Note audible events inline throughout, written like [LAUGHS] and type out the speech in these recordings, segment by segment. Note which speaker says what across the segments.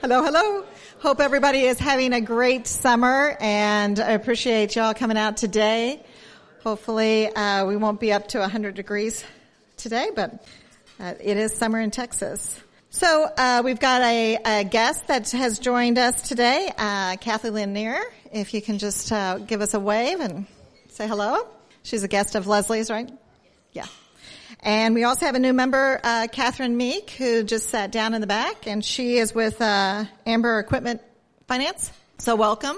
Speaker 1: Hello, hello. Hope everybody is having a great summer and I appreciate y'all coming out today. Hopefully, uh, we won't be up to 100 degrees today, but uh, it is summer in Texas. So uh, we've got a, a, guest that has joined us today, uh, Kathy Lanier. If you can just uh, give us a wave and say hello. She's a guest of Leslie's, right? Yeah. And we also have a new member, uh, Catherine Meek, who just sat down in the back, and she is with uh, Amur Equipment Finance. So welcome.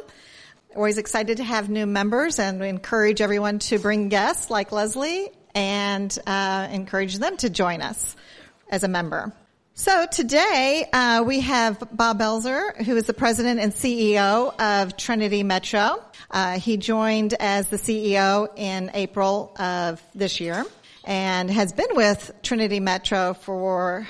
Speaker 1: Always excited to have new members, and we encourage everyone to bring guests like Leslie, and uh, encourage them to join us as a member. So today uh, we have Bob Baulsir, who is the president and CEO of Trinity Metro. Uh, he joined as the CEO in April of this year and has been with Trinity Metro for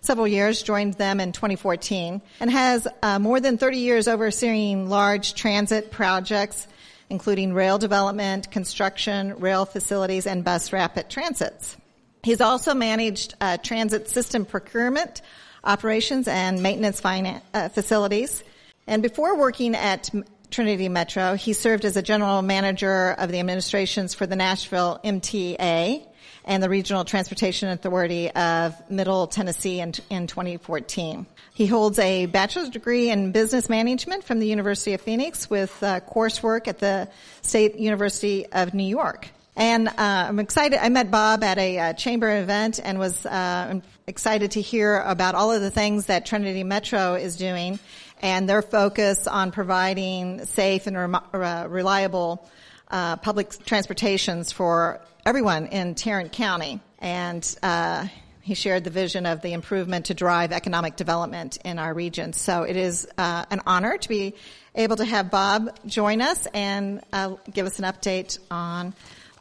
Speaker 1: several years, joined them in 2014, and has uh, more than 30 years overseeing large transit projects, including rail development, construction, rail facilities, and bus rapid transits. He's also managed uh, transit system procurement, operations, and maintenance uh, facilities. And before working at Trinity Metro, he served as a general manager of the administrations for the Nashville MTA and the Regional Transportation Authority of Middle Tennessee in, in 2014. He holds a bachelor's degree in business management from the University of Phoenix with uh, coursework at the State University of New York. And uh, I'm excited. I met Bob at a uh, chamber event and was uh, excited to hear about all of the things that Trinity Metro is doing and their focus on providing safe and rem- reliable uh, public transportations for everyone in Tarrant County. And uh, he shared the vision of the improvement to drive economic development in our region. So it is uh, an honor to be able to have Bob join us and uh, give us an update on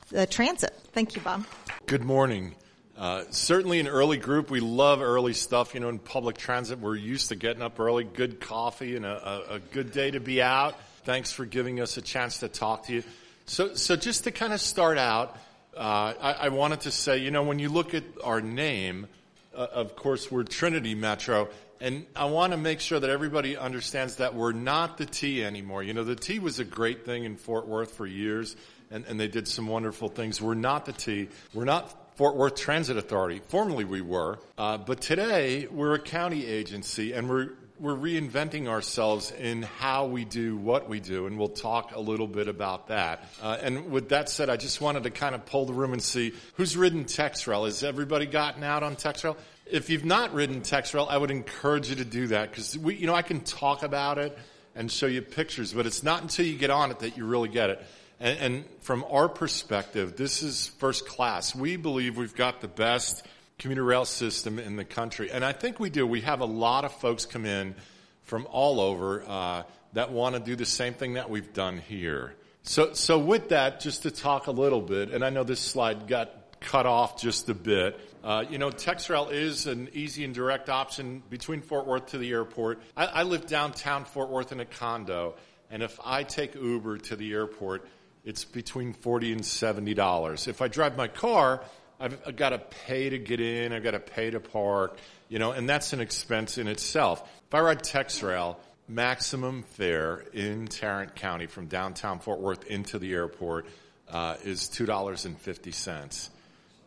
Speaker 1: the transit. Thank you, Bob.
Speaker 2: Good morning. Uh, certainly an early group. We love early stuff. You know, in public transit, we're used to getting up early, good coffee, and a, a, a good day to be out. Thanks for giving us a chance to talk to you. So, so just to kind of start out, uh, I, I, wanted to say, you know, when you look at our name, uh, of course, we're Trinity Metro, and I want to make sure that everybody understands that we're not the T anymore. You know, the T was a great thing in Fort Worth for years, and, and they did some wonderful things. We're not the T. We're not Fort Worth Transit Authority. Formerly we were, uh, but today we're a county agency, and we're we're reinventing ourselves in how we do what we do, and we'll talk a little bit about that. Uh, and with that said, I just wanted to kind of pull the room and see who's ridden TexRail. Has everybody gotten out on TexRail? If you've not ridden TexRail, I would encourage you to do that because you know, I can talk about it and show you pictures, but it's not until you get on it that you really get it. And, and from our perspective, this is first class. We believe we've got the best commuter rail system in the country. And I think we do. We have a lot of folks come in from all over uh, that want to do the same thing that we've done here. So, so with that, just to talk a little bit, and I know this slide got cut off just a bit. Uh, you know, TexRail is an easy and direct option between Fort Worth to the airport. I, I live downtown Fort Worth in a condo, and if I take Uber to the airport, it's between forty and seventy dollars. If I drive my car, I've, got to pay to get in. I've got to pay to park, you know, and that's an expense in itself. If I ride TexRail, maximum fare in Tarrant County from downtown Fort Worth into the airport uh, is two dollars and fifty cents.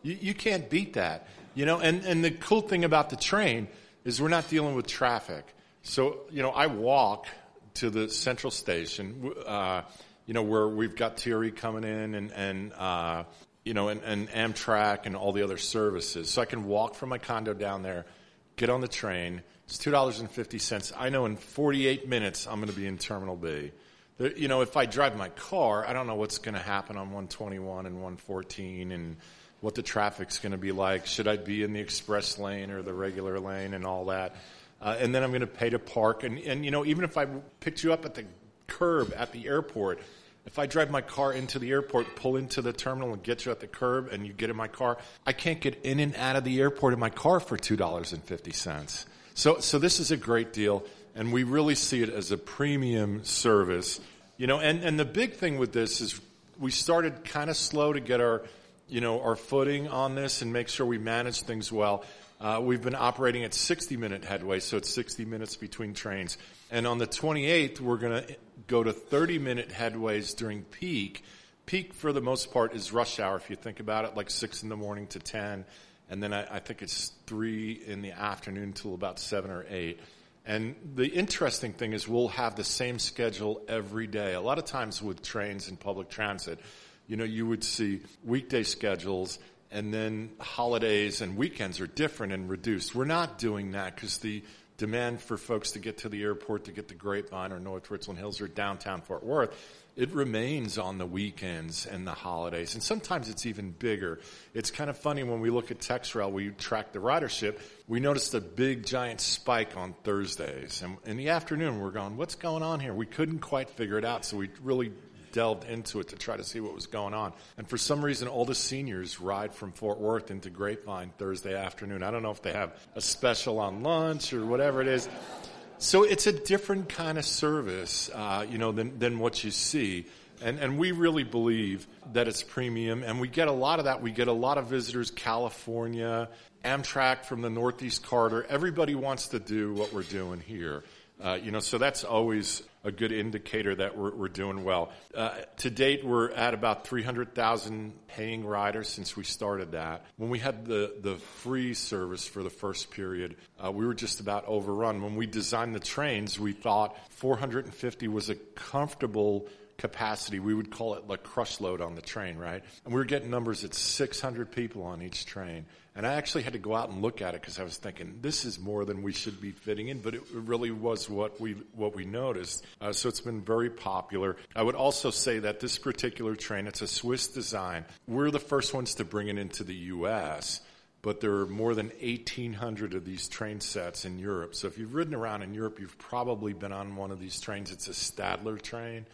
Speaker 2: You, you can't beat that, you know. And and the cool thing about the train is we're not dealing with traffic. So you know, I walk to the central station. Uh, you know, where we've got TRE coming in and, and uh, you know, and, and Amtrak and all the other services. So I can walk from my condo down there, get on the train. It's two dollars and fifty cents. I know in forty-eight minutes I'm going to be in Terminal B. There, you know, if I drive my car, I don't know what's going to happen on 121 and 114 and what the traffic's going to be like. Should I be in the express lane or the regular lane and all that? Uh, and then I'm going to pay to park. And, and, you know, even if I picked you up at the curb at the airport, if I drive my car into the airport, pull into the terminal and get you at the curb and you get in my car, I can't get in and out of the airport in my car for $2.50. So, so this is a great deal and we really see it as a premium service. You know, and, and the big thing with this is we started kind of slow to get our, you know, our footing on this and make sure we manage things well. Uh, we've been operating at 60 minute headway, so it's 60 minutes between trains. And on the 28th, we're going to go to 30 minute headways during peak. Peak, for the most part, is rush hour, if you think about it, like 6 in the morning to 10. And then I, I think it's 3 in the afternoon till about 7 or 8. And the interesting thing is we'll have the same schedule every day. A lot of times with trains and public transit, you know, you would see weekday schedules and then holidays and weekends are different and reduced. We're not doing that because the demand for folks to get to the airport, to get to Grapevine or North Richland Hills or downtown Fort Worth, it remains on the weekends and the holidays. And sometimes it's even bigger. It's kind of funny when we look at TexRail, we track the ridership, we noticed a big giant spike on Thursdays. And in the afternoon, we're going, what's going on here? We couldn't quite figure it out. So we really delved into it to try to see what was going on. And for some reason, all the seniors ride from Fort Worth into Grapevine Thursday afternoon. I don't know if they have a special on lunch or whatever it is. So it's a different kind of service, uh, you know, than, than what you see. And, and we really believe that it's premium, and we get a lot of that. We get a lot of visitors, California, Amtrak from the Northeast Corridor. Everybody wants to do what we're doing here. Uh, you know, so that's always a good indicator that we're, we're doing well. Uh, to date, we're at about 300,000 paying riders since we started that. When we had the, the free service for the first period, uh, we were just about overrun. When we designed the trains, we thought 450 was a comfortable capacity. We would call it like crush load on the train, right? And we were getting numbers at 600 people on each train. And I actually had to go out and look at it because I was thinking this is more than we should be fitting in, but it really was what we what we noticed. Uh, so it's been very popular. I would also say that this particular train, it's a Swiss design. We're the first ones to bring it into the U.S but there are more than 1,800 of these train sets in Europe. So if you've ridden around in Europe, you've probably been on one of these trains. It's a Stadler train.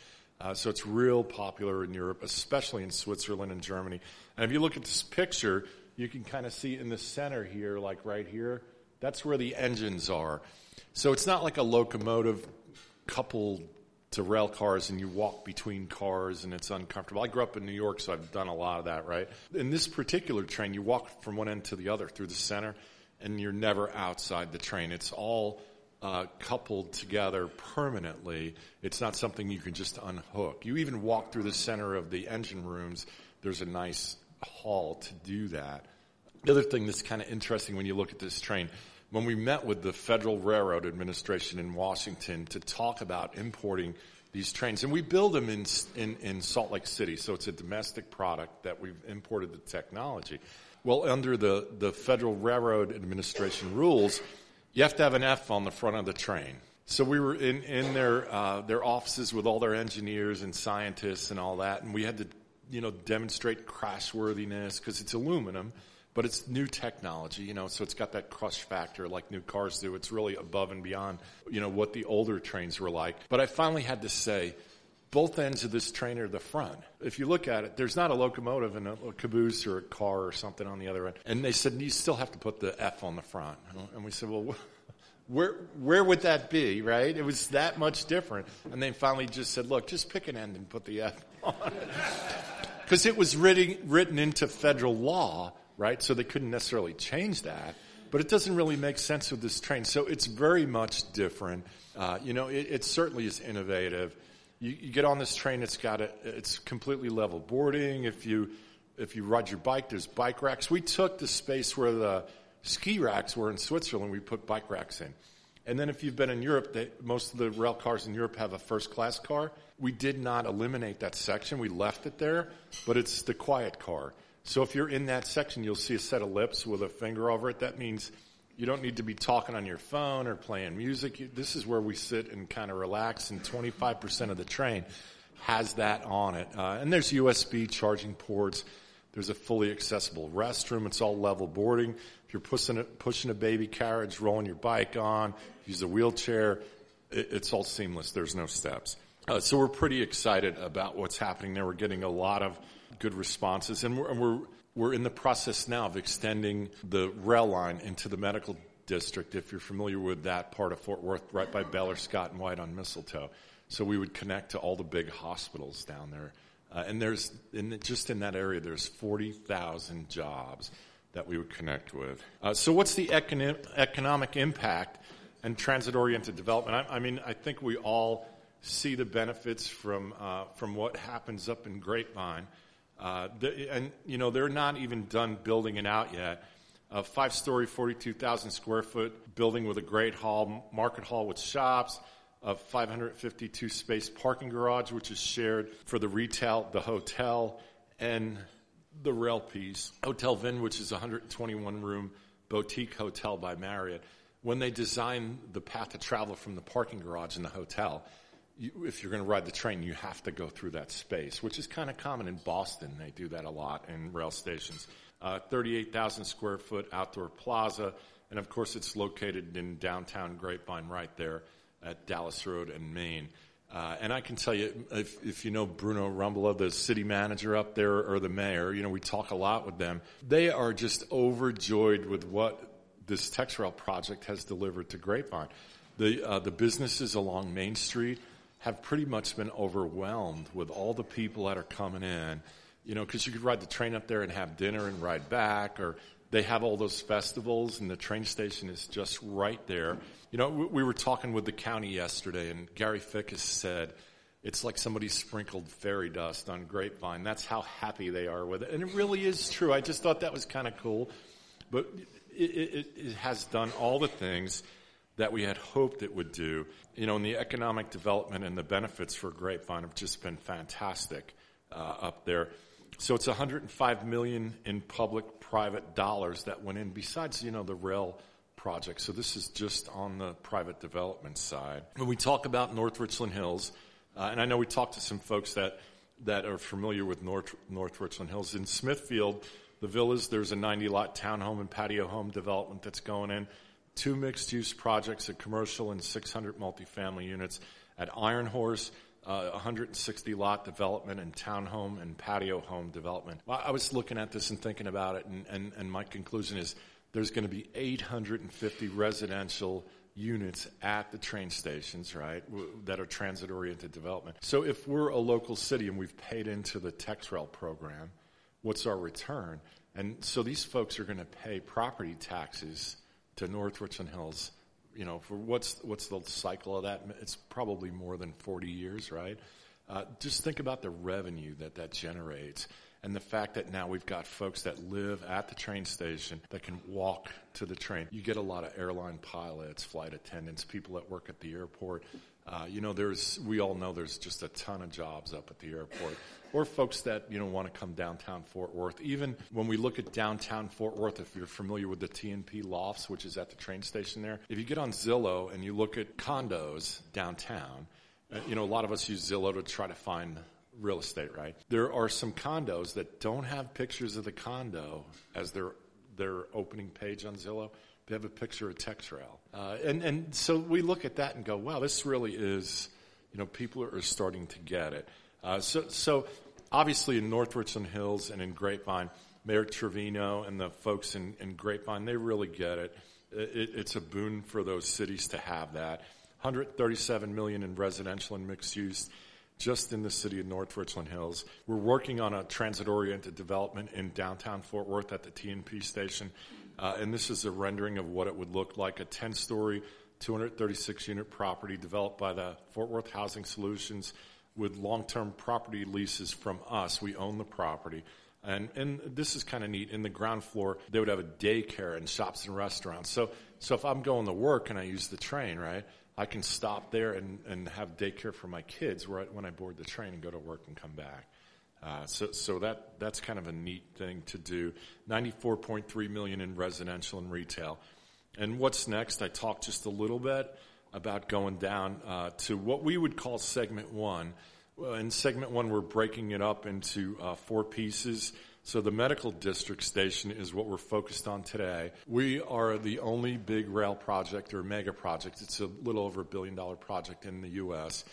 Speaker 2: Uh, so it's real popular in Europe, especially in Switzerland and Germany. And if you look at this picture, you can kind of see in the center here, like right here, that's where the engines are. So it's not like a locomotive coupled to rail cars and you walk between cars and it's uncomfortable. I grew up in New York, so I've done a lot of that, right? In this particular train, you walk from one end to the other through the center and you're never outside the train. It's all uh, coupled together permanently. It's not something you can just unhook. You even walk through the center of the engine rooms. There's a nice hall to do that. The other thing that's kind of interesting when you look at this train, when we met with the Federal Railroad Administration in Washington to talk about importing these trains, and we build them in, in, in Salt Lake City, so it's a domestic product that we've imported the technology. Well, under the, the Federal Railroad Administration rules, you have to have an F on the front of the train. So we were in, in their, uh, their offices with all their engineers and scientists and all that, and we had to, you know, demonstrate crashworthiness because it's aluminum, but it's new technology, you know, so it's got that crush factor like new cars do. It's really above and beyond, you know, what the older trains were like. But I finally had to say, both ends of this train are the front. If you look at it, there's not a locomotive and a, caboose or a car or something on the other end. And they said, you still have to put the F on the front. And we said, well, [LAUGHS] where, where would that be, right? It was that much different. And they finally just said, look, just pick an end and put the F [LAUGHS] on it. Because it was written, written into federal law, right? So they couldn't necessarily change that. But it doesn't really make sense with this train. So it's very much different. Uh, you know, it, it certainly is innovative you, you get on this train, it's got a, it's completely level boarding. If you, if you ride your bike, there's bike racks. We took the space where the ski racks were in Switzerland. We put bike racks in. And then if you've been in Europe, they, most of the rail cars in Europe have a first class car. We did not eliminate that section. We left it there, but it's the quiet car. So if you're in that section, you'll see a set of lips with a finger over it. That means you don't need to be talking on your phone or playing music. This is where we sit and kind of relax, and 25% of the train has that on it. Uh, and there's USB charging ports. There's a fully accessible restroom. It's all level boarding. If you're pushing a, pushing a baby carriage, rolling your bike on, use a wheelchair, it, it's all seamless. There's no steps. Uh, so we're pretty excited about what's happening there. We're getting a lot of good responses, and we're, and we're we're in the process now of extending the rail line into the medical district, if you're familiar with that part of Fort Worth, right by Baylor Scott and White on Mistletoe. So we would connect to all the big hospitals down there. Uh, and there's, in, just in that area, there's 40,000 jobs that we would connect with. Uh, so, what's the econ- economic impact and transit oriented development? I, I, mean, I think we all see the benefits from, uh, from what happens up in Grapevine. Uh, the, and, you know, they're not even done building it out yet. A five story, 42,000 square foot building with a great hall, market hall with shops, a 552 space parking garage, which is shared for the retail, the hotel, and the rail piece. Hotel Vin, which is a 121 room boutique hotel by Marriott. When they designed the path to travel from the parking garage in the hotel, you, if you're going to ride the train, you have to go through that space, which is kind of common in Boston. They do that a lot in rail stations. Uh, 38,000 square foot outdoor plaza, and of course, it's located in downtown Grapevine, right there at Dallas Road and Main. Uh, and I can tell you, if, if you know Bruno Rumbelow, the city manager up there, or the mayor, you know, we talk a lot with them. They are just overjoyed with what this TexRail project has delivered to Grapevine. The, uh, the businesses along Main Street have pretty much been overwhelmed with all the people that are coming in. You know, because you could ride the train up there and have dinner and ride back, or they have all those festivals, and the train station is just right there. You know, we were talking with the county yesterday, and Gary Fickes said it's like somebody sprinkled fairy dust on grapevine. That's how happy they are with it, and it really is true. I just thought that was kind of cool, but it, it, it has done all the things that we had hoped it would do. You know, and the economic development and the benefits for Grapevine have just been fantastic uh, up there. So it's 105 million in public-private dollars that went in, besides you know the rail project. So this is just on the private development side. When we talk about North Richland Hills, uh, and I know we talked to some folks that that are familiar with North North Richland Hills in Smithfield, the villas. There's a 90 lot townhome and patio home development that's going in. Two mixed use projects, a commercial and 600 multifamily units at Iron Horse uh, 160 lot development and townhome and patio home development. I was looking at this and thinking about it, and, and, and my conclusion is there's going to be 850 residential units at the train stations, right, that are transit oriented development. So if we're a local city and we've paid into the TexRail program, what's our return? And so these folks are going to pay property taxes to North Richland Hills you know, for what's what's the cycle of that? It's probably more than 40 years, right? Uh, just think about the revenue that that generates, and the fact that now we've got folks that live at the train station that can walk to the train. You get a lot of airline pilots, flight attendants, people that work at the airport. Uh, you know, there's we all know there's just a ton of jobs up at the airport or folks that you know want to come downtown Fort Worth. Even when we look at downtown Fort Worth, if you're familiar with the T&P Lofts, which is at the train station there, if you get on Zillow and you look at condos downtown, you know a lot of us use Zillow to try to find real estate, right? There are some condos that don't have pictures of the condo as their their opening page on Zillow. They have a picture of TexRail, uh, and and so we look at that and go, wow, this really is, you know, people are starting to get it. Uh, so, so obviously in North Richland Hills and in Grapevine, Mayor Trevino and the folks in, in Grapevine, they really get it. it. It's a boon for those cities to have that. 137 million in residential and mixed use just in the city of North Richland Hills. We're working on a transit-oriented development in downtown Fort Worth at the T&P station, uh, and this is a rendering of what it would look like: a 10-story, 236-unit property developed by the Fort Worth Housing Solutions with long-term property leases from us. We own the property. And, and this is kind of neat. In the ground floor, they would have a daycare and shops and restaurants. So, so if I'm going to work and I use the train, right, I can stop there and, and have daycare for my kids when I board the train and go to work and come back. Uh, so, so that that's kind of a neat thing to do. 94.3 million in residential and retail. And what's next? I talked just a little bit about going down uh, to what we would call segment one. In segment one, we're breaking it up into uh, four pieces. So the medical district station is what we're focused on today. We are the only big rail project or mega project. It's a little over a billion dollar project in the U.S.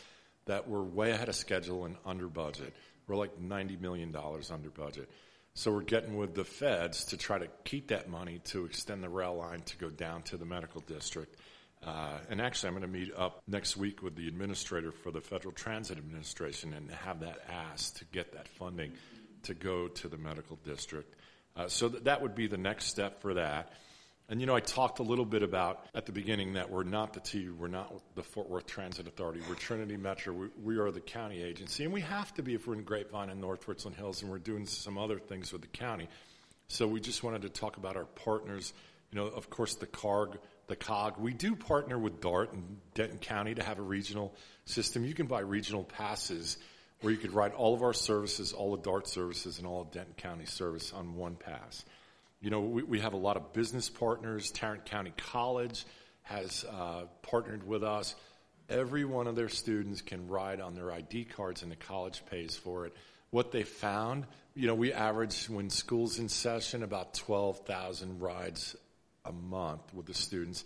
Speaker 2: that we're way ahead of schedule and under budget. We're like $90 million under budget. So we're getting with the feds to try to keep that money to extend the rail line to go down to the medical district. Uh, and actually, I'm going to meet up next week with the administrator for the Federal Transit Administration and have that asked to get that funding to go to the medical district. Uh, so th- that would be the next step for that. And you know, I talked a little bit about at the beginning that we're not the TU, we're not the Fort Worth Transit Authority, we're Trinity Metro, we, we, are the county agency, and we have to be if we're in Grapevine and North Richland Hills, and we're doing some other things with the county. So we just wanted to talk about our partners. You know, of course, the CARG, the COG. We do partner with DART and Denton County to have a regional system. You can buy regional passes where you could ride all of our services, all the DART services, and all of Denton County service on one pass. You know, we, we have a lot of business partners. Tarrant County College has uh, partnered with us. Every one of their students can ride on their ID cards, and the college pays for it. What they found, you know, we average when school's in session about 12,000 rides a month with the students.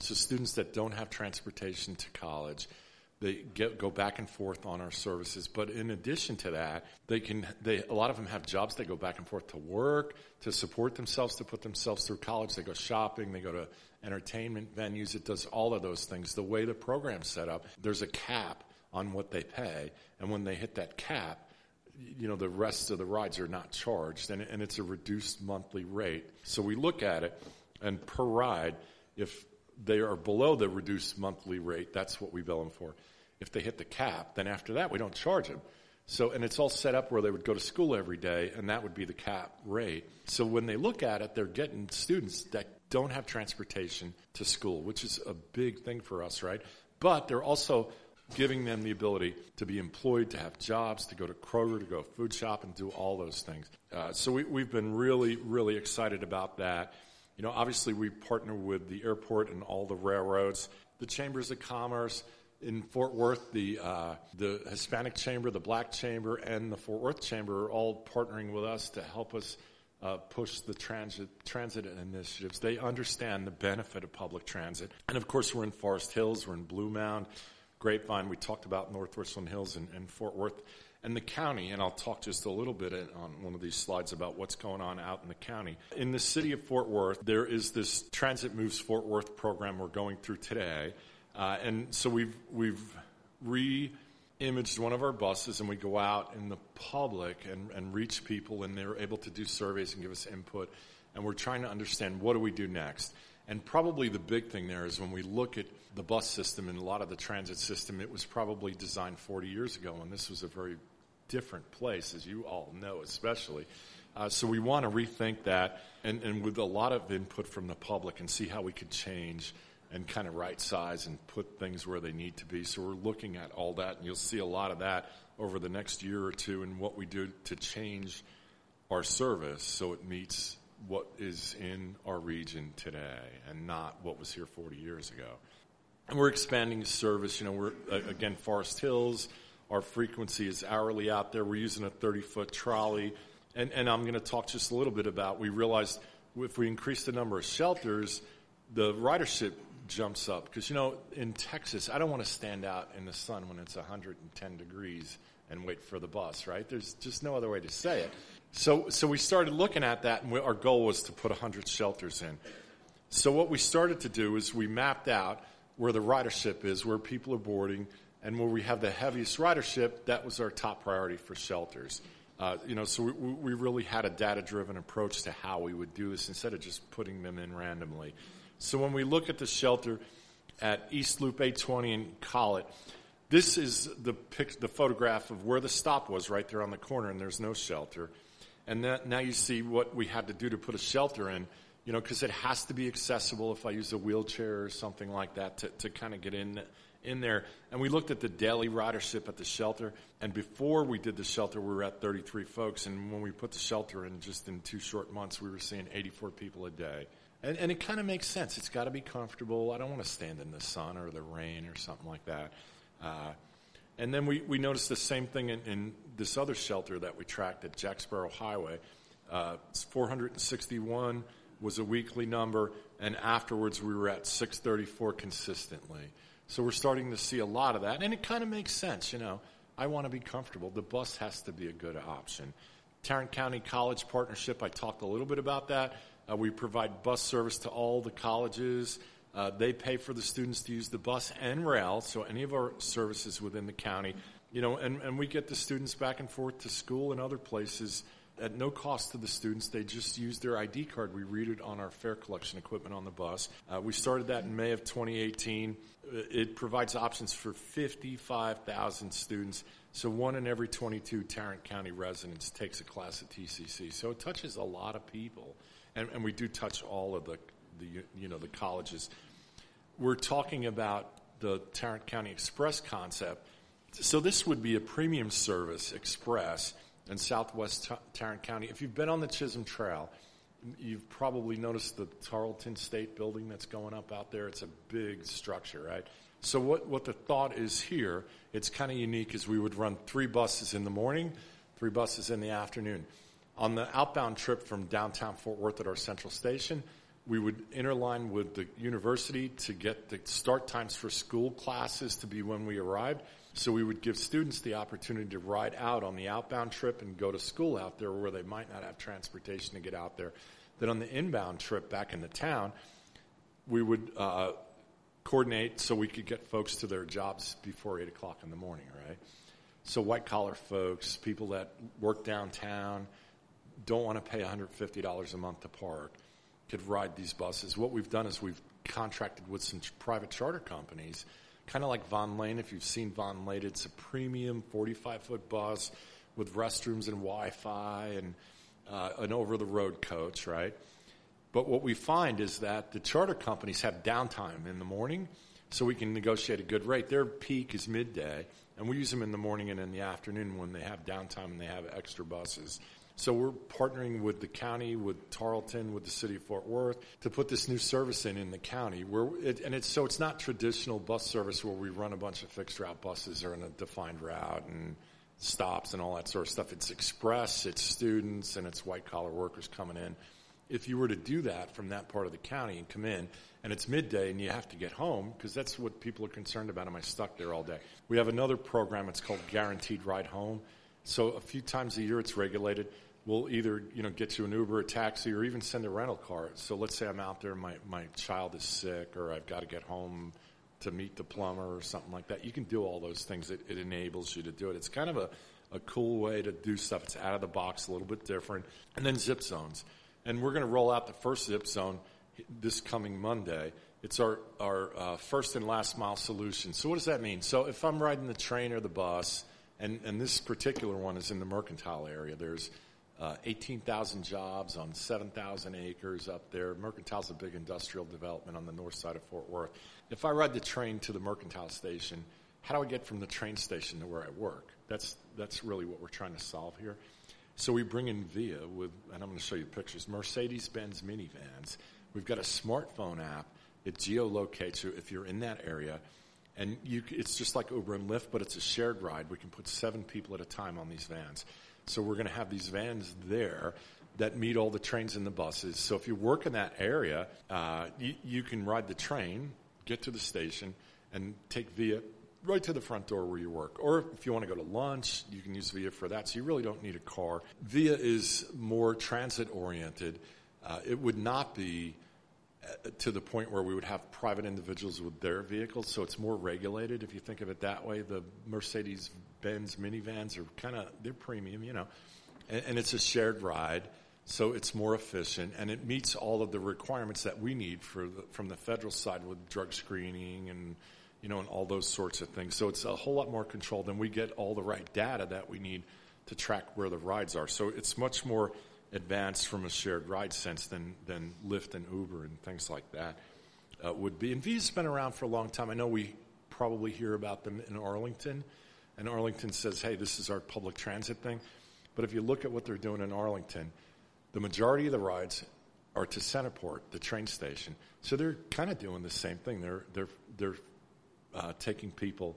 Speaker 2: So students that don't have transportation to college, they get, go back and forth on our services. But in addition to that, they can, they, a lot of them have jobs. They go back and forth to work, to support themselves, to put themselves through college. They go shopping. They go to entertainment venues. It does all of those things. The way the program's set up, there's a cap on what they pay. And when they hit that cap, you know, the rest of the rides are not charged and, and it's a reduced monthly rate. So we look at it and per ride, if they are below the reduced monthly rate, that's what we bill them for if they hit the cap, then after that we don't charge them. So, and it's all set up where they would go to school every day, and that would be the cap rate. So when they look at it, they're getting students that don't have transportation to school, which is a big thing for us, right? But they're also giving them the ability to be employed, to have jobs, to go to Kroger, to go food shop, and do all those things. Uh, so we, we've been really, really excited about that. You know, obviously we partner with the airport and all the railroads, the chambers of commerce, in Fort Worth, the uh, the Hispanic Chamber, the Black Chamber, and the Fort Worth Chamber are all partnering with us to help us uh, push the transit transit initiatives. They understand the benefit of public transit, and of course, we're in Forest Hills, we're in Blue Mound, Grapevine. We talked about North Richland Hills and, and Fort Worth. And the county, and I'll talk just a little bit on one of these slides about what's going on out in the county. In the city of Fort Worth, there is this Transit Moves Fort Worth program we're going through today. Uh, and so we've, we've re-imaged one of our buses and we go out in the public and, and reach people and they're able to do surveys and give us input. And we're trying to understand what do we do next. And probably the big thing there is when we look at the bus system and a lot of the transit system, it was probably designed 40 years ago, and this was a very different place, as you all know, especially. Uh, so we want to rethink that, and, and with a lot of input from the public, and see how we could change and kind of right size and put things where they need to be. So we're looking at all that, and you'll see a lot of that over the next year or two and what we do to change our service so it meets what is in our region today and not what was here 40 years ago. And we're expanding service. You know, we're, again, Forest Hills. Our frequency is hourly out there. We're using a 30 foot trolley. And, and I'm going to talk just a little bit about, we realized if we increase the number of shelters, the ridership jumps up. Because you know in Texas I don't want to stand out in the sun when it's 110 degrees and wait for the bus right? There's just no other way to say it. So so we started looking at that and we, our goal was to put 100 shelters in. So what we started to do is we mapped out where the ridership is where people are boarding and where we have the heaviest ridership that was our top priority for shelters. Uh, you know, so we, we really had a data-driven approach to how we would do this instead of just putting them in randomly. So when we look at the shelter at East Loop 820 and Collet, this is the pic, the photograph of where the stop was right there on the corner, and there's no shelter. And that, now you see what we had to do to put a shelter in, you know, because it has to be accessible if I use a wheelchair or something like that to, to kind of get in in there. And we looked at the daily ridership at the shelter. And before we did the shelter, we were at 33 folks. And when we put the shelter in, just in two short months, we were seeing 84 people a day. And, and it kind of makes sense. It's got to be comfortable. I don't want to stand in the sun or the rain or something like that. Uh, and then we, we noticed the same thing in, in, this other shelter that we tracked at Jacksboro Highway. Uh, 461 was a weekly number, and afterwards we were at 634 consistently. So we're starting to see a lot of that, and it kind of makes sense, you know. I want to be comfortable. The bus has to be a good option. Tarrant County College Partnership, I talked a little bit about that. Uh, we provide bus service to all the colleges. Uh, they pay for the students to use the bus and rail, so any of our services within the county, you know, and, and we get the students back and forth to school and other places at no cost to the students. They just use their ID card. We read it on our fare collection equipment on the bus. Uh, we started that in May of 2018. It provides options for 55,000 students. So one in every 22 Tarrant County residents takes a class at TCC. So it touches a lot of people, and, and we do touch all of the, the you know the colleges. We're talking about the Tarrant County Express concept. So this would be a premium service express in Southwest Tarrant County. If you've been on the Chisholm Trail, you've probably noticed the Tarleton State Building that's going up out there. It's a big structure, right? So what, what the thought is here, it's kind of unique, is we would run three buses in the morning, three buses in the afternoon. On the outbound trip from downtown Fort Worth at our central station, we would interline with the university to get the start times for school classes to be when we arrived. So we would give students the opportunity to ride out on the outbound trip and go to school out there where they might not have transportation to get out there. Then on the inbound trip back into town, we would uh, coordinate so we could get folks to their jobs before 8 o'clock in the morning, right? So white collar folks, people that work downtown, don't want to pay $150 a month to park, could ride these buses. What we've done is we've contracted with some private charter companies, kind of like Vonlane. If you've seen Vonlane, it's a premium 45 foot bus with restrooms and Wi Fi and uh, an over the road coach, right? But what we find is that the charter companies have downtime in the morning, so we can negotiate a good rate. Their peak is midday, and we use them in the morning and in the afternoon when they have downtime and they have extra buses. So we're partnering with the county, with Tarleton, with the city of Fort Worth to put this new service in in the county. Where it, and it's so it's not traditional bus service where we run a bunch of fixed route buses or in a defined route and stops and all that sort of stuff. It's express, it's students, and it's white collar workers coming in. If you were to do that from that part of the county and come in and it's midday and you have to get home because that's what people are concerned about. Am i stuck there all day? We have another program. It's called guaranteed ride home. So a few times a year it's regulated we'll either you know get you an uber a taxi or even send a rental car. So let's say i'm out there my, my child is sick or i've got to get home to meet the plumber or something like that. You can do all those things. It, it enables you to do it. It's kind of a, a cool way to do stuff. It's out of the box a little bit different. And then zip zones. And we're going to roll out the first zip zone this coming Monday. It's our, our uh, first and last mile solution. So what does that mean? So if I'm riding the train or the bus, and, and this particular one is in the mercantile area, there's uh, 18,000 jobs on 7,000 acres up there. Mercantile's a big industrial development on the north side of Fort Worth. If I ride the train to the mercantile station, how do I get from the train station to where I work? That's, that's really what we're trying to solve here. So we bring in Via with, and I'm going to show you pictures, Mercedes-Benz minivans. We've got a smartphone app. It geolocates you if you're in that area. And you, it's just like Uber and Lyft, but it's a shared ride. We can put seven people at a time on these vans. So we're going to have these vans there that meet all the trains and the buses. So if you work in that area, uh, you, you can ride the train, get to the station, and take Via right to the front door where you work. Or if you want to go to lunch, you can use Via for that. So you really don't need a car. Via is more transit oriented. Uh, it would not be uh, to the point where we would have private individuals with their vehicles. So it's more regulated if you think of it that way. The Mercedes Benz minivans are kind of, they're premium, you know, and, and it's a shared ride. So it's more efficient and it meets all of the requirements that we need for the, from the federal side with drug screening and you know, and all those sorts of things. So it's a whole lot more controlled, and we get all the right data that we need to track where the rides are. So it's much more advanced from a shared ride sense than than Lyft and Uber and things like that uh, would be. And Via's been around for a long time. I know we probably hear about them in Arlington, and Arlington says, "Hey, this is our public transit thing." But if you look at what they're doing in Arlington, the majority of the rides are to CentrePort, the train station. So they're kind of doing the same thing. They're they're they're uh, taking people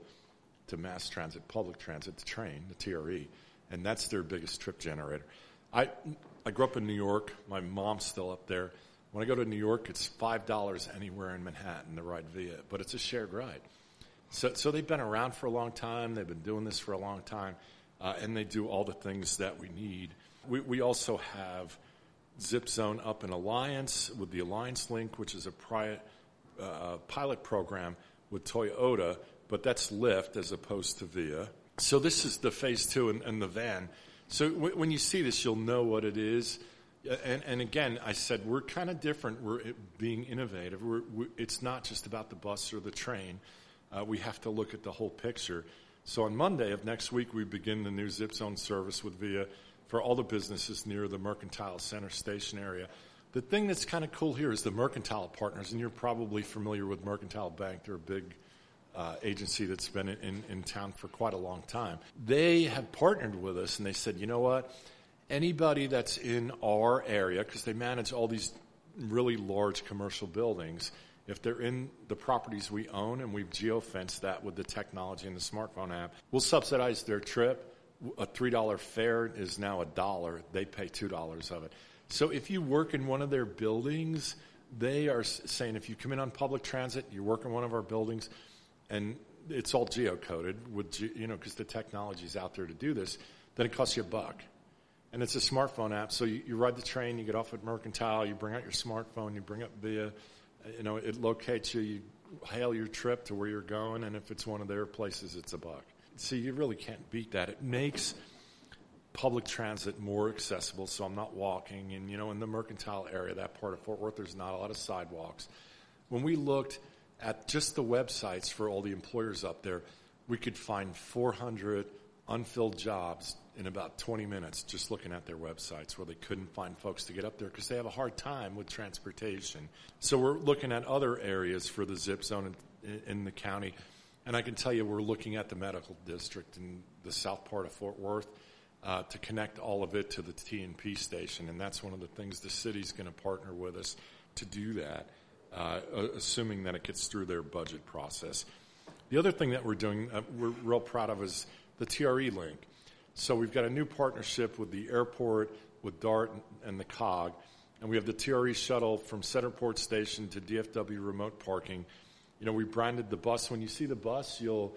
Speaker 2: to mass transit, public transit, the train, the TRE, and that's their biggest trip generator. I I grew up in New York. My mom's still up there. When I go to New York, it's five dollars anywhere in Manhattan to ride via, but it's a shared ride. So so they've been around for a long time. They've been doing this for a long time, uh, and they do all the things that we need. We we also have Zip Zone up in Alliance with the Alliance Link, which is a prior, uh, pilot program with Toyota, but that's Lyft as opposed to Via. So this is the phase two and, and the van. So w- when you see this, you'll know what it is. And, and again, I said we're kind of different. We're being innovative. We're, we, it's not just about the bus or the train. Uh, we have to look at the whole picture. So on Monday of next week, we begin the new Zip Zone service with Via for all the businesses near the Mercantile Center Station area. The thing that's kind of cool here is the Mercantile partners, and you're probably familiar with Mercantile Bank. They're a big uh, agency that's been in, in, in town for quite a long time. They have partnered with us, and they said, you know what? Anybody that's in our area, because they manage all these really large commercial buildings, if they're in the properties we own and we've geofenced that with the technology and the smartphone app, we'll subsidize their trip. A $3 fare is now a dollar. They pay $2 of it. So if you work in one of their buildings, they are saying if you come in on public transit, you work in one of our buildings, and it's all geocoded with you know because the technology is out there to do this, then it costs you a buck. And it's a smartphone app, so you, you ride the train, you get off at Mercantile, you bring out your smartphone, you bring up via, you know, it locates you, you hail your trip to where you're going, and if it's one of their places, it's a buck. See, you really can't beat that. It makes public transit more accessible, so I'm not walking. And, you know, in the mercantile area, that part of Fort Worth, there's not a lot of sidewalks. When we looked at just the websites for all the employers up there, we could find 400 unfilled jobs in about 20 minutes just looking at their websites where they couldn't find folks to get up there because they have a hard time with transportation. So we're looking at other areas for the zip zone in, in the county. And I can tell you, we're looking at the medical district in the south part of Fort Worth uh, to connect all of it to the T&P station, and that's one of the things the city's going to partner with us to do that, uh, assuming that it gets through their budget process. The other thing that we're doing, uh, we're real proud of, is the TRE link. So we've got a new partnership with the airport, with DART, and the COG, and we have the TRE shuttle from CentrePort Station to DFW remote parking. You know, we branded the bus. When you see the bus, you'll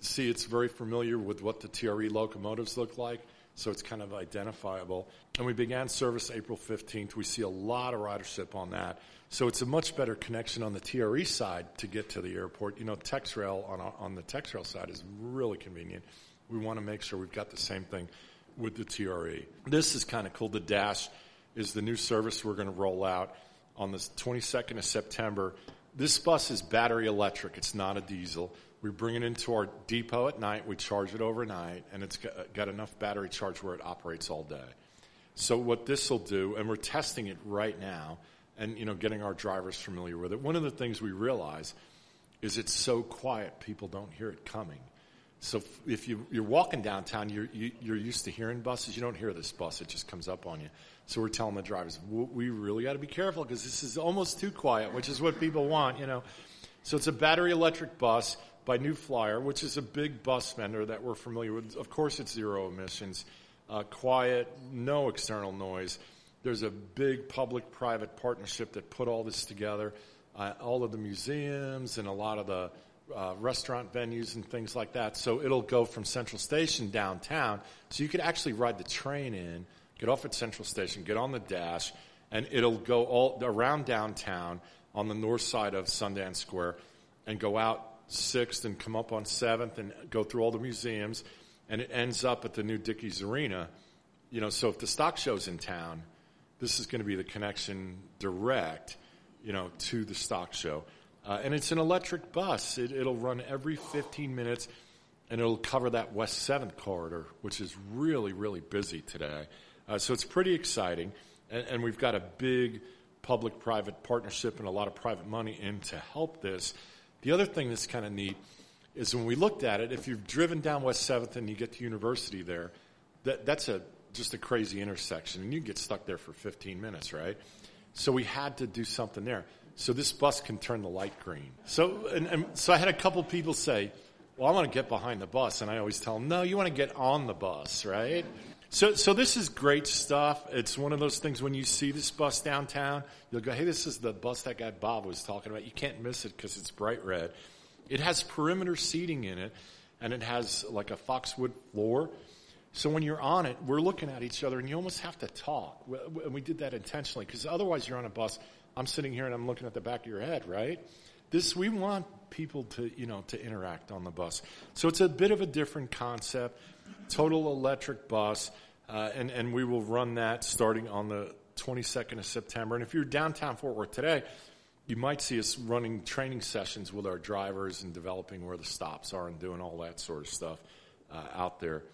Speaker 2: see it's very familiar with what the TRE locomotives look like, so it's kind of identifiable. And we began service April 15th. We see a lot of ridership on that. So it's a much better connection on the TRE side to get to the airport. You know, TexRail on, on the TexRail side is really convenient. We want to make sure we've got the same thing with the TRE. This is kind of cool. The Dash is the new service we're going to roll out on the 22nd of September. This bus is battery electric. It's not a diesel. We bring it into our depot at night. We charge it overnight, and it's got, enough battery charge where it operates all day. So what this will do, and we're testing it right now, and you know, getting our drivers familiar with it. One of the things we realize is it's so quiet, people don't hear it coming. So if you, are walking downtown, you're, you, are you are used to hearing buses. You don't hear this bus; it just comes up on you. So we're telling the drivers, we really got to be careful because this is almost too quiet, which is what people want, you know. So it's a battery electric bus by New Flyer, which is a big bus vendor that we're familiar with. Of course, it's zero emissions, uh, quiet, no external noise. There's a big public-private partnership that put all this together. Uh, all of the museums and a lot of the uh, restaurant venues and things like that. So it'll go from Central Station downtown. So you could actually ride the train in, get off at Central Station, get on the dash, and it'll go all around downtown on the north side of Sundance Square and go out 6th and come up on 7th and go through all the museums, and it ends up at the new Dickies Arena. You know, so if the stock show's in town, this is going to be the connection direct, you know, to the stock show. Uh, and it's an electric bus. It, it'll run every 15 minutes, and it'll cover that West 7th corridor, which is really, really busy today. Uh, so it's pretty exciting. And, and we've got a big public private partnership and a lot of private money in to help this. The other thing that's kind of neat is when we looked at it, if you've driven down West 7th and you get to university there, that, that's a, just a crazy intersection, and you get stuck there for 15 minutes, right? So we had to do something there. So this bus can turn the light green. So, and, and so I had a couple people say, well, I want to get behind the bus. And I always tell them, no, you want to get on the bus, right? So, so this is great stuff. It's one of those things when you see this bus downtown, you'll go, hey, this is the bus that guy Bob was talking about. You can't miss it because it's bright red. It has perimeter seating in it, and it has like a Foxwood floor. So when you're on it, we're looking at each other, and you almost have to talk. And we did that intentionally because otherwise you're on a bus. I'm sitting here and I'm looking at the back of your head, right? This we want people to you know to interact on the bus. So it's a bit of a different concept. Total electric bus. uh, and and we will run that starting on the 22nd of September. And if you're downtown Fort Worth today, you might see us running training sessions with our drivers and developing where the stops are and doing all that sort of stuff uh, out there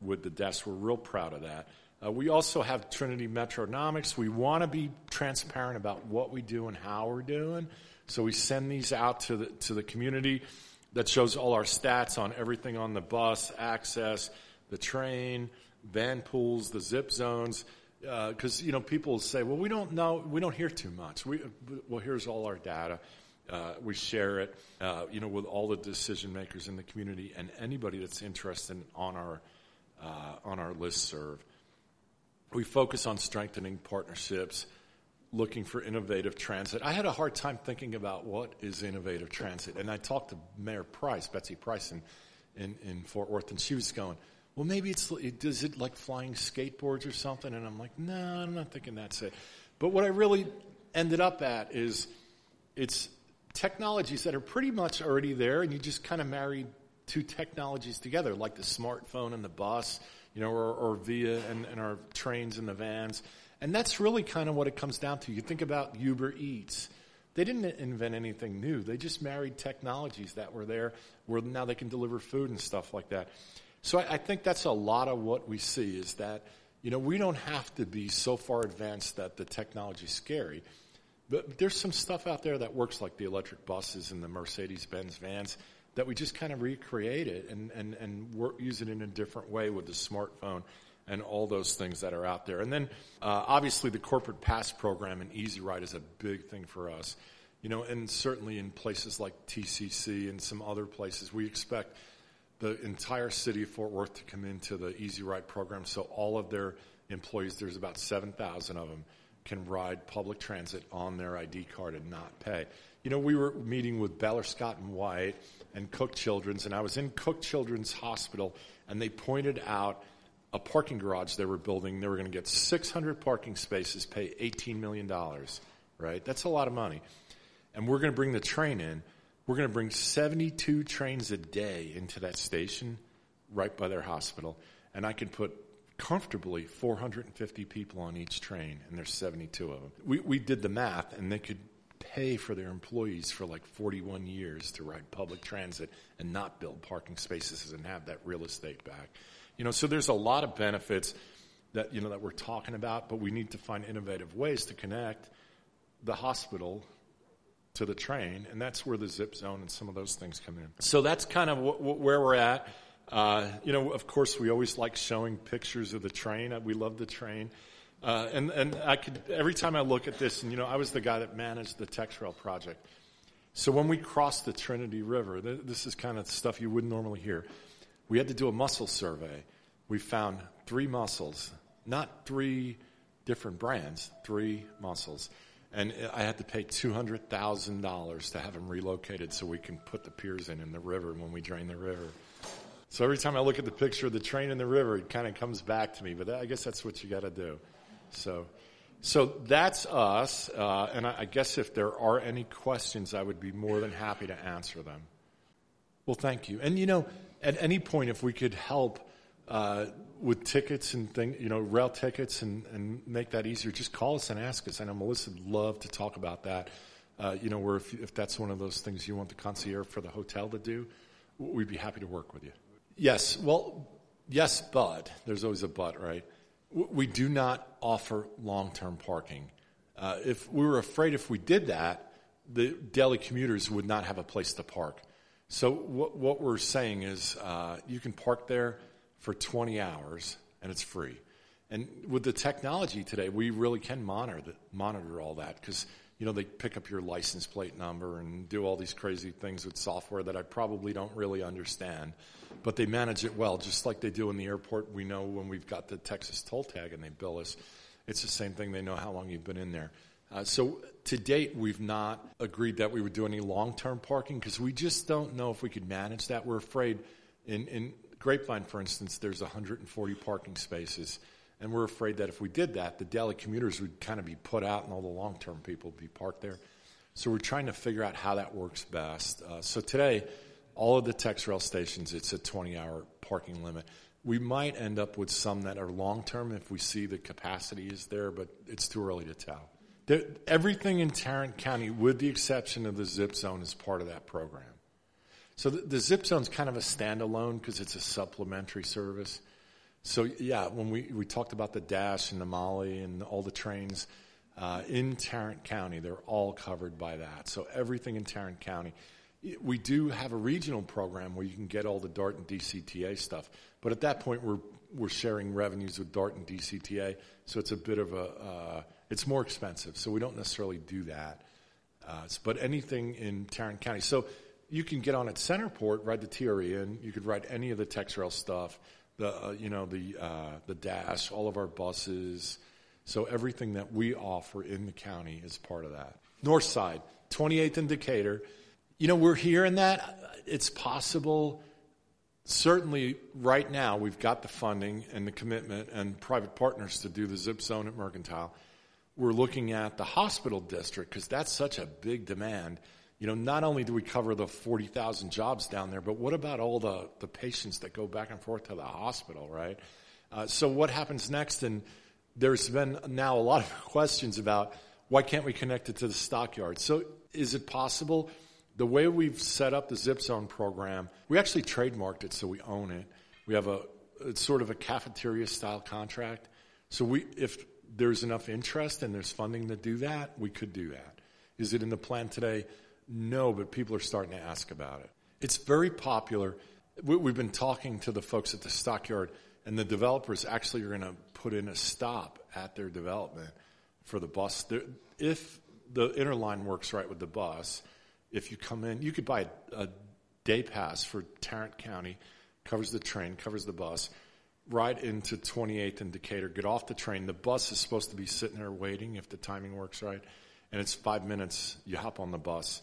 Speaker 2: with the desks. We're real proud of that. Uh, we also have Trinity Metronomics. We want to be transparent about what we do and how we're doing. So we send these out to the, to the community that shows all our stats on everything on the bus, access, the train, van pools, the zip zones. Because, uh, you know, people say, well, we don't know, we don't hear too much. We, well, here's all our data. Uh, we share it, uh, you know, with all the decision makers in the community and anybody that's interested on our, uh, on our list serve. We focus on strengthening partnerships, looking for innovative transit. I had a hard time thinking about what is innovative transit. And I talked to Mayor Price, Betsy Price, in, in, in Fort Worth, and she was going, well, maybe it's, does it like flying skateboards or something? And I'm like, no, I'm not thinking that's it. But what I really ended up at is it's technologies that are pretty much already there, and you just kind of marry two technologies together, like the smartphone and the bus, you know, or, or via and, and our trains and the vans. And that's really kind of what it comes down to. You think about Uber Eats. They didn't invent anything new. They just married technologies that were there where now they can deliver food and stuff like that. So I, I think that's a lot of what we see is that, you know, we don't have to be so far advanced that the technology is scary. But there's some stuff out there that works like the electric buses and the Mercedes-Benz vans that we just kind of recreate it and, and, and work, use it in a different way with the smartphone and all those things that are out there. And then, uh, obviously, the corporate pass program and Easy Ride is a big thing for us. You know, and certainly in places like TCC and some other places, we expect the entire city of Fort Worth to come into the Easy Ride program. So all of their employees, there's about 7,000 of them, can ride public transit on their ID card and not pay. You know, we were meeting with Baylor Scott and White and Cook Children's, and I was in Cook Children's Hospital, and they pointed out – a parking garage they were building. They were going to get 600 parking spaces, pay $18 million, right? That's a lot of money. And we're going to bring the train in. We're going to bring 72 trains a day into that station right by their hospital. And I can put comfortably 450 people on each train, and there's 72 of them. We, we did the math, and they could pay for their employees for like 41 years to ride public transit and not build parking spaces and have that real estate back. You know, so there's a lot of benefits that, you know, that we're talking about, but we need to find innovative ways to connect the hospital to the train, and that's where the zip zone and some of those things come in. So that's kind of wh- wh- where we're at. Uh, you know, of course, we always like showing pictures of the train. We love the train. Uh, and, and I could, every time I look at this, and you know, I was the guy that managed the TEXRail project. So when we crossed the Trinity River, th- this is kind of stuff you wouldn't normally hear. We had to do a mussel survey. We found three mussels, not three different brands, three mussels. And I had to pay $200,000 to have them relocated so we can put the piers in in the river when we drain the river. So every time I look at the picture of the train in the river, it kind of comes back to me. But I guess that's what you got to do. So, so that's us. Uh, and I, I guess if there are any questions, I would be more than happy to answer them. Well, thank you. And you know, at any point, if we could help uh, with tickets and thing, you know, rail tickets and, and make that easier, just call us and ask us. I know Melissa would love to talk about that. Uh, you know, where if, if that's one of those things you want the concierge for the hotel to do, we'd be happy to work with you. Yes, well, yes, but there's always a but, right? We do not offer long-term parking. Uh, if we were afraid if we did that, the daily commuters would not have a place to park. So what, what we're saying is uh, you can park there for 20 hours and it's free. And with the technology today, we really can monitor the, monitor all that because you know they pick up your license plate number and do all these crazy things with software that I probably don't really understand, but they manage it well, just like they do in the airport. We know when we've got the Texas toll tag and they bill us, it's the same thing. They know how long you've been in there. Uh, so to date, we've not agreed that we would do any long-term parking because we just don't know if we could manage that. We're afraid. In, in Grapevine, for instance, there's 140 parking spaces, and we're afraid that if we did that, the daily commuters would kind of be put out, and all the long-term people would be parked there. So we're trying to figure out how that works best. Uh, so today, all of the TEXRail stations, it's a 20-hour parking limit. We might end up with some that are long term if we see the capacity is there, but it's too early to tell. The, everything in Tarrant County, with the exception of the zip zone, is part of that program. So the, the zip zone is kind of a standalone because it's a supplementary service. So yeah, when we, we talked about the Dash and the Molly and all the trains uh, in Tarrant County, they're all covered by that. So everything in Tarrant County. We do have a regional program where you can get all the DART and DCTA stuff, but at that point we're we're sharing revenues with DART and DCTA, so it's a bit of a uh, it's more expensive. So we don't necessarily do that. Uh, but anything in Tarrant County, so you can get on at CentrePort, ride the TRE and You could ride any of the TEXRail stuff, the uh, you know the uh, the Dash, all of our buses. So everything that we offer in the county is part of that. North Side, 28th and Decatur. You know, we're hearing that. It's possible. Certainly, right now, we've got the funding and the commitment and private partners to do the zip zone at Mercantile. We're looking at the hospital district because that's such a big demand you know, not only do we cover the 40,000 jobs down there, but what about all the, the patients that go back and forth to the hospital, right? Uh, so what happens next? And there's been now a lot of [LAUGHS] questions about why can't we connect it to the stockyard? So is it possible? The way we've set up the Zip Zone program, we actually trademarked it so we own it. We have a, it's sort of a cafeteria style contract. So we, if there's enough interest and there's funding to do that, we could do that. Is it in the plan today? No, but people are starting to ask about it. It's very popular. We've been talking to the folks at the stockyard, and the developers actually are going to put in a stop at their development for the bus. If the interline works right with the bus, if you come in, you could buy a, day pass for Tarrant County, covers the train, covers the bus, ride into 28th and Decatur, get off the train. The bus is supposed to be sitting there waiting if the timing works right, and it's five minutes. You hop on the bus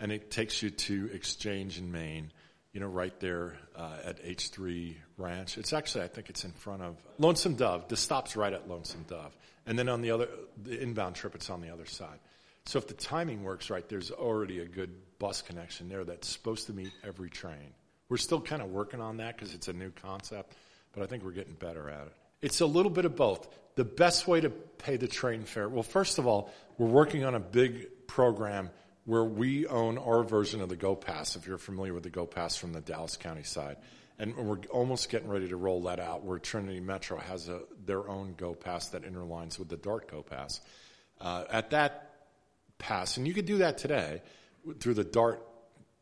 Speaker 2: and it takes you to Exchange in Main, you know, right there uh, at H3 Ranch. It's actually, I think it's in front of Lonesome Dove. The stop's right at Lonesome Dove. And then on the other, the inbound trip, it's on the other side. So if the timing works right, there's already a good bus connection there that's supposed to meet every train. We're still kind of working on that because it's a new concept, but I think we're getting better at it. It's a little bit of both. The best way to pay the train fare, well, first of all, we're working on a big program where we own our version of the Go Pass, if you're familiar with the Go Pass from the Dallas County side. And we're almost getting ready to roll that out where Trinity Metro has a, their own Go Pass that interlines with the DART Go Pass. Uh, at that pass, and you could do that today through the DART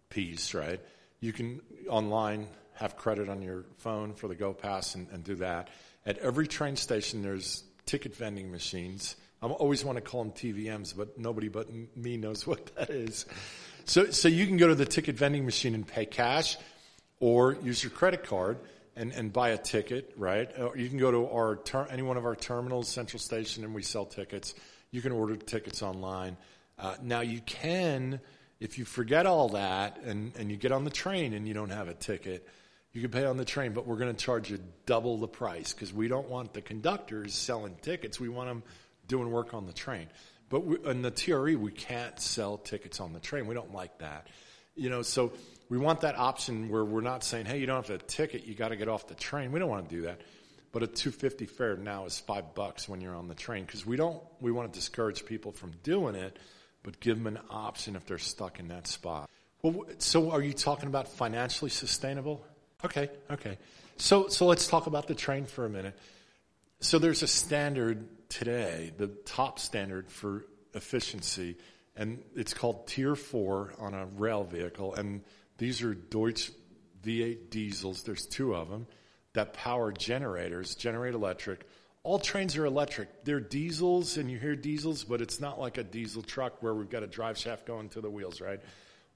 Speaker 2: piece, right? You can online have credit on your phone for the Go Pass and, and do that. At every train station, there's ticket vending machines I always want to call them TVMs, but nobody but me knows [LAUGHS] what that is. So, so you can go to the ticket vending machine and pay cash, or use your credit card and, and buy a ticket, right? Or you can go to our ter- any one of our terminals, Central Station, and we sell tickets. You can order tickets online. Uh, now you can, if you forget all that and, and you get on the train and you don't have a ticket, you can pay on the train, but we're going to charge you double the price because we don't want the conductors selling tickets. We want them doing work on the train. But we, in the TRE, we can't sell tickets on the train. We don't like that. You know, so we want that option where we're not saying, hey, you don't have a ticket, you got to get off the train. We don't want to do that. But a 250 fare now is five bucks when you're on the train because we don't, we want to discourage people from doing it, but give them an option if they're stuck in that spot. Well, so are you talking about financially sustainable? Okay, okay. So, so let's talk about the train for a minute. So there's a standard today, the top standard for efficiency, and it's called Tier 4 on a rail vehicle. And these are Deutz V8 diesels, there's two of them, that power generators, generate electric. All trains are electric. They're diesels, and you hear diesels, but it's not like a diesel truck where we've got a drive shaft going to the wheels, right?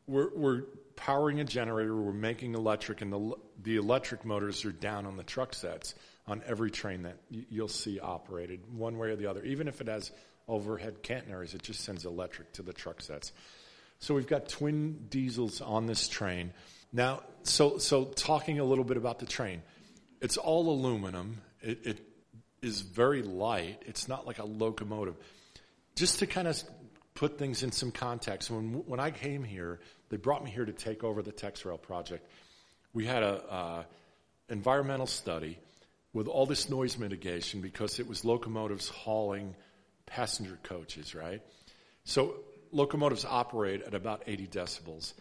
Speaker 2: We're, we're powering a generator, we're making electric, and the, the electric motors are down on the truck sets on every train that you'll see operated one way or the other. Even if it has overhead catenaries, it just sends electric to the truck sets. So we've got twin diesels on this train. Now, so, so talking a little bit about the train, it's all aluminum. It, it is very light. It's not like a locomotive. Just to kind of put things in some context, when, when I came here, they brought me here to take over the TEXRail project. We had a, uh, environmental study with all this noise mitigation because it was locomotives hauling passenger coaches, right? So locomotives operate at about 80 decibels.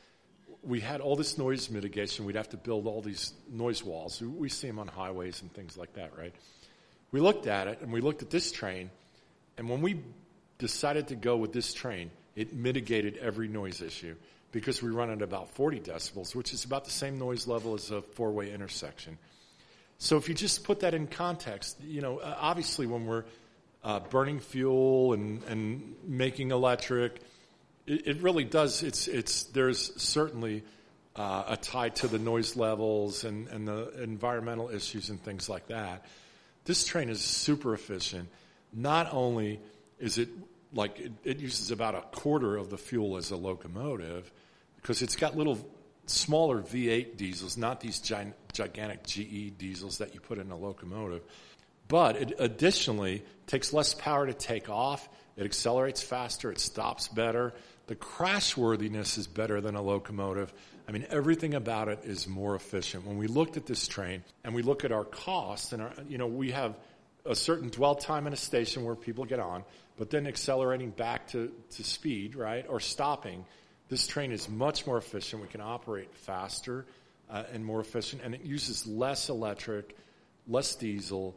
Speaker 2: We had all this noise mitigation. We'd have to build all these noise walls. We see them on highways and things like that, right? We looked at it and we looked at this train, and when we decided to go with this train, it mitigated every noise issue because we run at about 40 decibels, which is about the same noise level as a four way intersection. So if you just put that in context, you know, obviously when we're uh, burning fuel and, and making electric, it, it, really does. It's it's there's certainly uh, a tie to the noise levels and, and the environmental issues and things like that. This train is super efficient. Not only is it like it, it uses about a quarter of the fuel as a locomotive because it's got little smaller V8 diesels, not these gigantic GE diesels that you put in a locomotive. But it additionally takes less power to take off. It accelerates faster. It stops better. The crashworthiness is better than a locomotive. I mean, everything about it is more efficient. When we looked at this train and we look at our costs, and our, you know, we have a certain dwell time in a station where people get on, but then accelerating back to, to speed, right, or stopping. This train is much more efficient. We can operate faster uh, and more efficient, and it uses less electric, less diesel.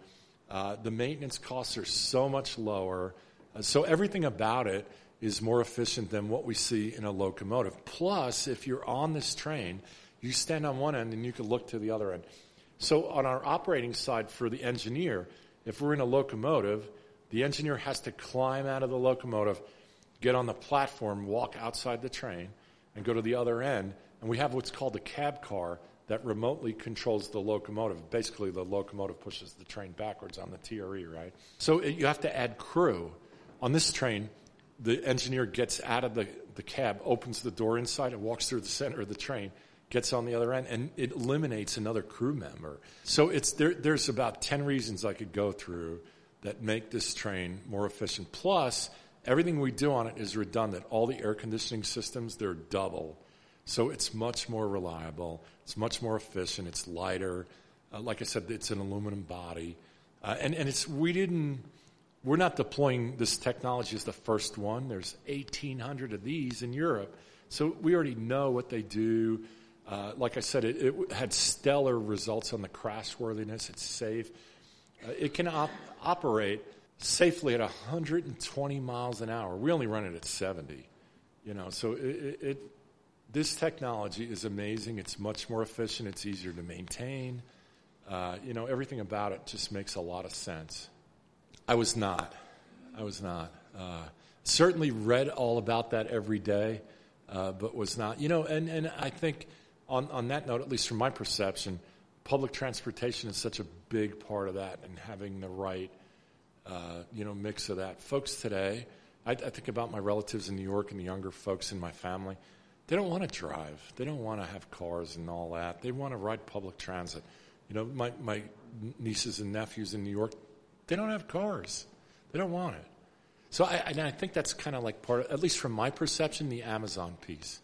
Speaker 2: Uh, the maintenance costs are so much lower. Uh, so everything about it is more efficient than what we see in a locomotive. Plus, if you're on this train, you stand on one end and you can look to the other end. So on our operating side for the engineer, if we're in a locomotive, the engineer has to climb out of the locomotive, get on the platform, walk outside the train, and go to the other end. And we have what's called a cab car that remotely controls the locomotive. Basically, the locomotive pushes the train backwards on the TRE, right? So it, you have to add crew. On this train, the engineer gets out of the, the cab, opens the door inside, and walks through the center of the train, gets on the other end, and it eliminates another crew member. So it's there, there's about 10 reasons I could go through that make this train more efficient. Plus, everything we do on it is redundant. All the air conditioning systems, they're double. So it's much more reliable. It's much more efficient. It's lighter. Uh, like I said, it's an aluminum body. Uh, and, and it's, we didn't, we're not deploying this technology as the first one. There's 1,800 of these in Europe. So we already know what they do. Uh, like I said, it, it, had stellar results on the crashworthiness. It's safe. Uh, it can op- operate safely at 120 miles an hour. We only run it at 70. You know, so it, it this technology is amazing. It's much more efficient. It's easier to maintain. Uh, you know, everything about it just makes a lot of sense. I was not. I was not. Uh, certainly read all about that every day, uh, but was not. You know, and, and I think on, on that note, at least from my perception, public transportation is such a big part of that and having the right, uh, you know, mix of that. Folks today, I, I think about my relatives in New York and the younger folks in my family. They don't want to drive. They don't want to have cars and all that. They want to ride public transit. You know, my, my nieces and nephews in New York, they don't have cars. They don't want it. So I, I think that's kind of like part, of, at least from my perception, the Amazon piece.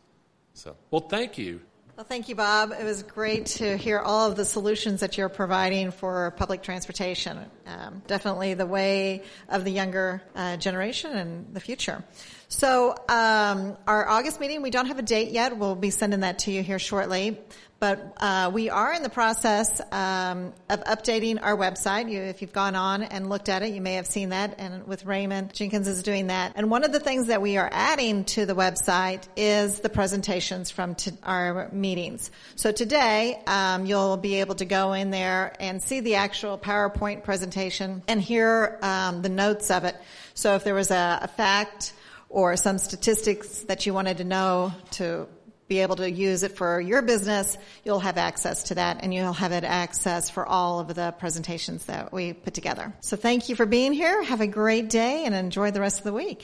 Speaker 2: So, well, thank you.
Speaker 1: Well, thank you, Bob. It was great to hear all of the solutions that you're providing for public transportation. Um, definitely the way of the younger uh, generation and the future. So, um, our August meeting, we don't have a date yet. We'll be sending that to you here shortly. But uh, we are in the process um, of updating our website. You, if you've gone on and looked at it, you may have seen that. And with Raymond Jenkins is doing that. And one of the things that we are adding to the website is the presentations from our meetings. So today, um, you'll be able to go in there and see the actual PowerPoint presentation and hear um, the notes of it. So if there was a, a fact or some statistics that you wanted to know to be able to use it for your business, you'll have access to that and you'll have it access for all of the presentations that we put together. So thank you for being here. Have a great day and enjoy the rest of the week.